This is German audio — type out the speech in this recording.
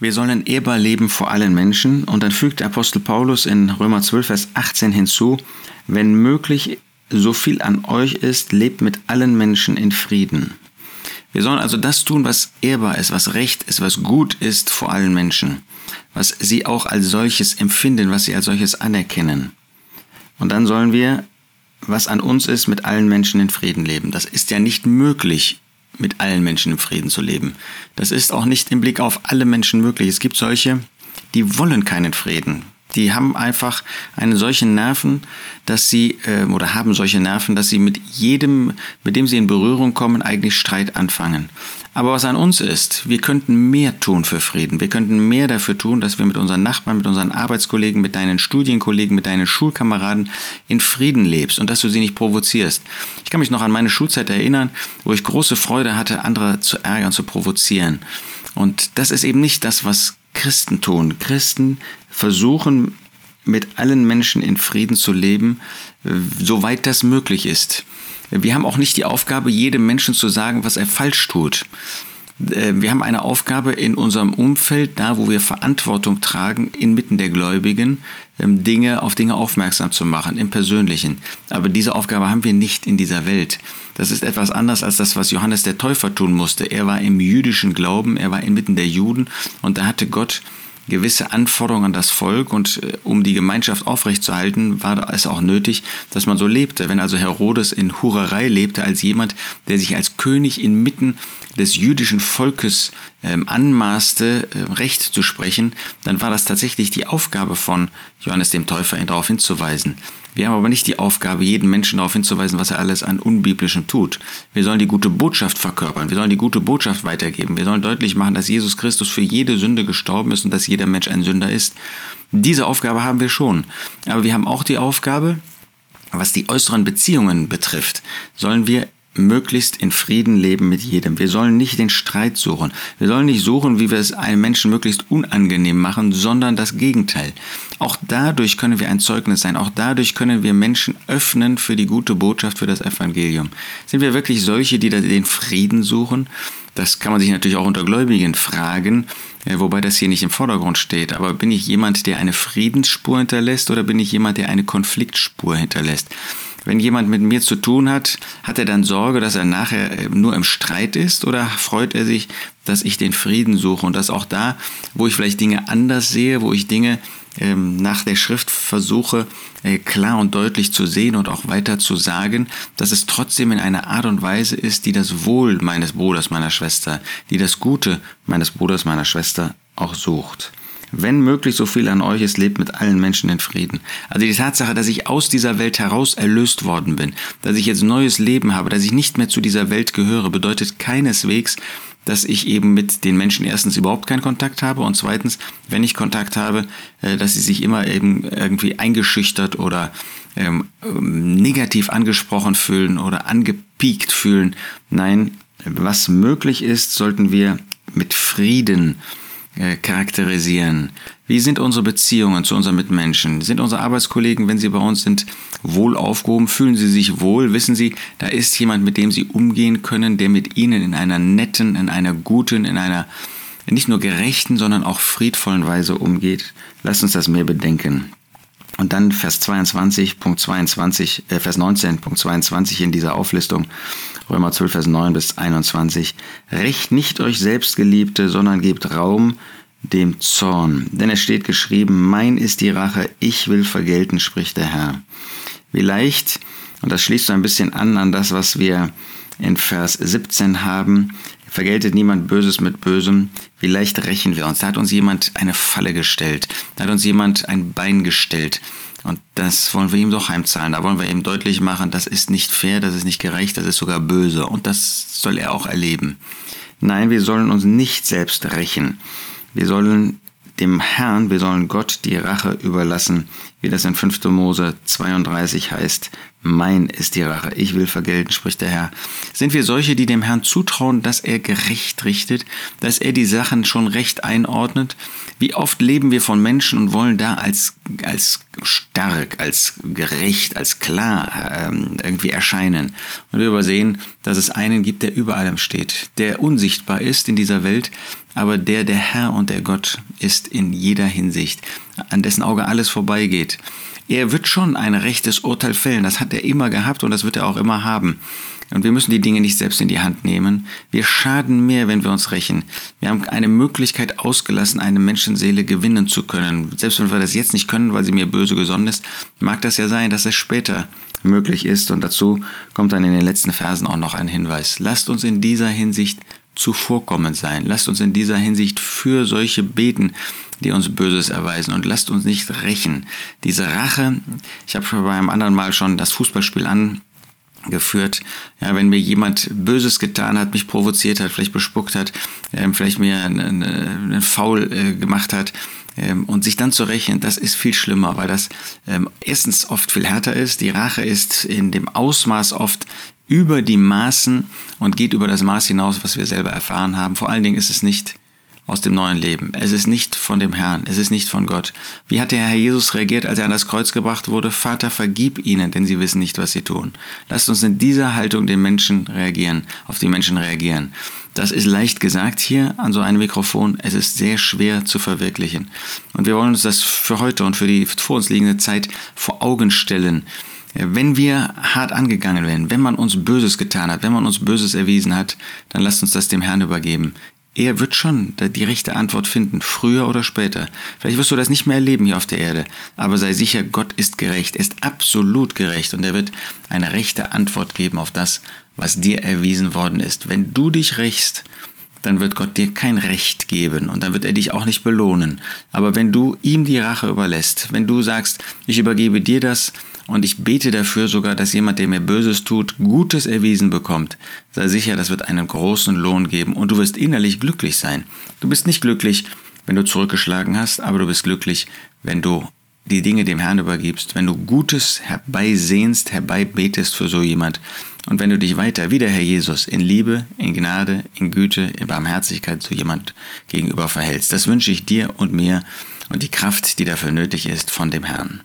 wir sollen ehrbar leben vor allen Menschen. Und dann fügt der Apostel Paulus in Römer 12, Vers 18 hinzu, wenn möglich, so viel an euch ist, lebt mit allen Menschen in Frieden. Wir sollen also das tun, was ehrbar ist, was recht ist, was gut ist vor allen Menschen, was sie auch als solches empfinden, was sie als solches anerkennen. Und dann sollen wir, was an uns ist, mit allen Menschen in Frieden leben. Das ist ja nicht möglich, mit allen Menschen in Frieden zu leben. Das ist auch nicht im Blick auf alle Menschen möglich. Es gibt solche, die wollen keinen Frieden. Die haben einfach einen solchen Nerven, dass sie, äh, oder haben solche Nerven, dass sie mit jedem, mit dem sie in Berührung kommen, eigentlich Streit anfangen. Aber was an uns ist, wir könnten mehr tun für Frieden. Wir könnten mehr dafür tun, dass wir mit unseren Nachbarn, mit unseren Arbeitskollegen, mit deinen Studienkollegen, mit deinen Schulkameraden in Frieden lebst und dass du sie nicht provozierst. Ich kann mich noch an meine Schulzeit erinnern, wo ich große Freude hatte, andere zu ärgern, zu provozieren. Und das ist eben nicht das, was Christen tun. Christen versuchen mit allen Menschen in Frieden zu leben, soweit das möglich ist. Wir haben auch nicht die Aufgabe, jedem Menschen zu sagen, was er falsch tut. Äh, wir haben eine Aufgabe in unserem Umfeld, da wo wir Verantwortung tragen, inmitten der Gläubigen, ähm, Dinge auf Dinge aufmerksam zu machen, im Persönlichen. Aber diese Aufgabe haben wir nicht in dieser Welt. Das ist etwas anders als das, was Johannes der Täufer tun musste. Er war im jüdischen Glauben, er war inmitten der Juden und da hatte Gott gewisse Anforderungen an das Volk und äh, um die Gemeinschaft aufrechtzuerhalten, war es auch nötig, dass man so lebte. Wenn also Herodes in Hurerei lebte als jemand, der sich als König inmitten des jüdischen Volkes ähm, anmaßte, äh, Recht zu sprechen, dann war das tatsächlich die Aufgabe von Johannes dem Täufer, ihn darauf hinzuweisen. Wir haben aber nicht die Aufgabe, jeden Menschen darauf hinzuweisen, was er alles an Unbiblischem tut. Wir sollen die gute Botschaft verkörpern. Wir sollen die gute Botschaft weitergeben. Wir sollen deutlich machen, dass Jesus Christus für jede Sünde gestorben ist und dass jeder Mensch ein Sünder ist. Diese Aufgabe haben wir schon. Aber wir haben auch die Aufgabe, was die äußeren Beziehungen betrifft, sollen wir möglichst in Frieden leben mit jedem. Wir sollen nicht den Streit suchen. Wir sollen nicht suchen, wie wir es einem Menschen möglichst unangenehm machen, sondern das Gegenteil. Auch dadurch können wir ein Zeugnis sein. Auch dadurch können wir Menschen öffnen für die gute Botschaft, für das Evangelium. Sind wir wirklich solche, die da den Frieden suchen? Das kann man sich natürlich auch unter Gläubigen fragen, äh, wobei das hier nicht im Vordergrund steht. Aber bin ich jemand, der eine Friedensspur hinterlässt oder bin ich jemand, der eine Konfliktspur hinterlässt? Wenn jemand mit mir zu tun hat, hat er dann Sorge, dass er nachher äh, nur im Streit ist oder freut er sich, dass ich den Frieden suche und dass auch da, wo ich vielleicht Dinge anders sehe, wo ich Dinge ähm, nach der Schrift versuche äh, klar und deutlich zu sehen und auch weiter zu sagen, dass es trotzdem in einer Art und Weise ist, die das Wohl meines Bruders, meiner Schwester, die das Gute meines Bruders, meiner Schwester auch sucht. Wenn möglich so viel an euch ist, lebt mit allen Menschen in Frieden. Also die Tatsache, dass ich aus dieser Welt heraus erlöst worden bin, dass ich jetzt neues Leben habe, dass ich nicht mehr zu dieser Welt gehöre, bedeutet keineswegs, dass ich eben mit den Menschen erstens überhaupt keinen Kontakt habe und zweitens, wenn ich Kontakt habe, äh, dass sie sich immer eben irgendwie eingeschüchtert oder ähm, negativ angesprochen fühlen oder angepiekt fühlen. Nein, was möglich ist, sollten wir mit Frieden äh, charakterisieren? Wie sind unsere Beziehungen zu unseren Mitmenschen? Sind unsere Arbeitskollegen, wenn sie bei uns sind, wohl aufgehoben? Fühlen sie sich wohl? Wissen sie, da ist jemand, mit dem sie umgehen können, der mit ihnen in einer netten, in einer guten, in einer nicht nur gerechten, sondern auch friedvollen Weise umgeht? Lass uns das mehr bedenken. Und dann Vers 22, Punkt 22, äh, Vers 19, Punkt 22 in dieser Auflistung, Römer 12, Vers 9 bis 21. Recht nicht euch selbst, Geliebte, sondern gebt Raum dem Zorn. Denn es steht geschrieben, mein ist die Rache, ich will vergelten, spricht der Herr. Vielleicht, und das schließt so ein bisschen an an das, was wir in Vers 17 haben, Vergeltet niemand Böses mit Bösem, wie leicht rächen wir uns. Da hat uns jemand eine Falle gestellt, da hat uns jemand ein Bein gestellt. Und das wollen wir ihm doch heimzahlen. Da wollen wir ihm deutlich machen, das ist nicht fair, das ist nicht gerecht, das ist sogar böse. Und das soll er auch erleben. Nein, wir sollen uns nicht selbst rächen. Wir sollen dem Herrn, wir sollen Gott die Rache überlassen, wie das in 5. Mose 32 heißt, mein ist die Rache, ich will vergelten, spricht der Herr. Sind wir solche, die dem Herrn zutrauen, dass er gerecht richtet, dass er die Sachen schon recht einordnet? Wie oft leben wir von Menschen und wollen da als, als stark, als gerecht, als klar ähm, irgendwie erscheinen. Und wir übersehen, dass es einen gibt, der über allem steht, der unsichtbar ist in dieser Welt, aber der der Herr und der Gott ist in jeder Hinsicht, an dessen Auge alles vorbeigeht. Er wird schon ein rechtes Urteil fällen. Das hat er immer gehabt und das wird er auch immer haben. Und wir müssen die Dinge nicht selbst in die Hand nehmen. Wir schaden mehr, wenn wir uns rächen. Wir haben eine Möglichkeit ausgelassen, eine Menschenseele gewinnen zu können. Selbst wenn wir das jetzt nicht können, weil sie mir böse gesonnen ist, mag das ja sein, dass es später möglich ist. Und dazu kommt dann in den letzten Versen auch noch ein Hinweis. Lasst uns in dieser Hinsicht zuvorkommend sein. Lasst uns in dieser Hinsicht für solche beten, die uns Böses erweisen und lasst uns nicht rächen. Diese Rache, ich habe schon bei einem anderen Mal schon das Fußballspiel angeführt. Ja, wenn mir jemand Böses getan hat, mich provoziert hat, vielleicht bespuckt hat, ähm, vielleicht mir einen, einen Foul äh, gemacht hat, ähm, und sich dann zu rächen, das ist viel schlimmer, weil das ähm, erstens oft viel härter ist. Die Rache ist in dem Ausmaß oft über die Maßen und geht über das Maß hinaus, was wir selber erfahren haben. Vor allen Dingen ist es nicht aus dem neuen Leben. Es ist nicht von dem Herrn, es ist nicht von Gott. Wie hat der Herr Jesus reagiert, als er an das Kreuz gebracht wurde? Vater, vergib ihnen, denn sie wissen nicht, was sie tun. Lasst uns in dieser Haltung den Menschen reagieren, auf die Menschen reagieren. Das ist leicht gesagt hier an so einem Mikrofon. Es ist sehr schwer zu verwirklichen. Und wir wollen uns das für heute und für die vor uns liegende Zeit vor Augen stellen. Wenn wir hart angegangen werden, wenn man uns Böses getan hat, wenn man uns Böses erwiesen hat, dann lasst uns das dem Herrn übergeben. Er wird schon die rechte Antwort finden, früher oder später. Vielleicht wirst du das nicht mehr erleben hier auf der Erde, aber sei sicher, Gott ist gerecht, er ist absolut gerecht und er wird eine rechte Antwort geben auf das, was dir erwiesen worden ist. Wenn du dich rächst, dann wird Gott dir kein Recht geben und dann wird er dich auch nicht belohnen. Aber wenn du ihm die Rache überlässt, wenn du sagst, ich übergebe dir das, und ich bete dafür sogar, dass jemand, der mir Böses tut, Gutes erwiesen bekommt. Sei sicher, das wird einen großen Lohn geben und du wirst innerlich glücklich sein. Du bist nicht glücklich, wenn du zurückgeschlagen hast, aber du bist glücklich, wenn du die Dinge dem Herrn übergibst, wenn du Gutes herbeisehnst, herbeibetest für so jemand und wenn du dich weiter wie der Herr Jesus in Liebe, in Gnade, in Güte, in Barmherzigkeit zu jemand gegenüber verhältst. Das wünsche ich dir und mir und die Kraft, die dafür nötig ist, von dem Herrn.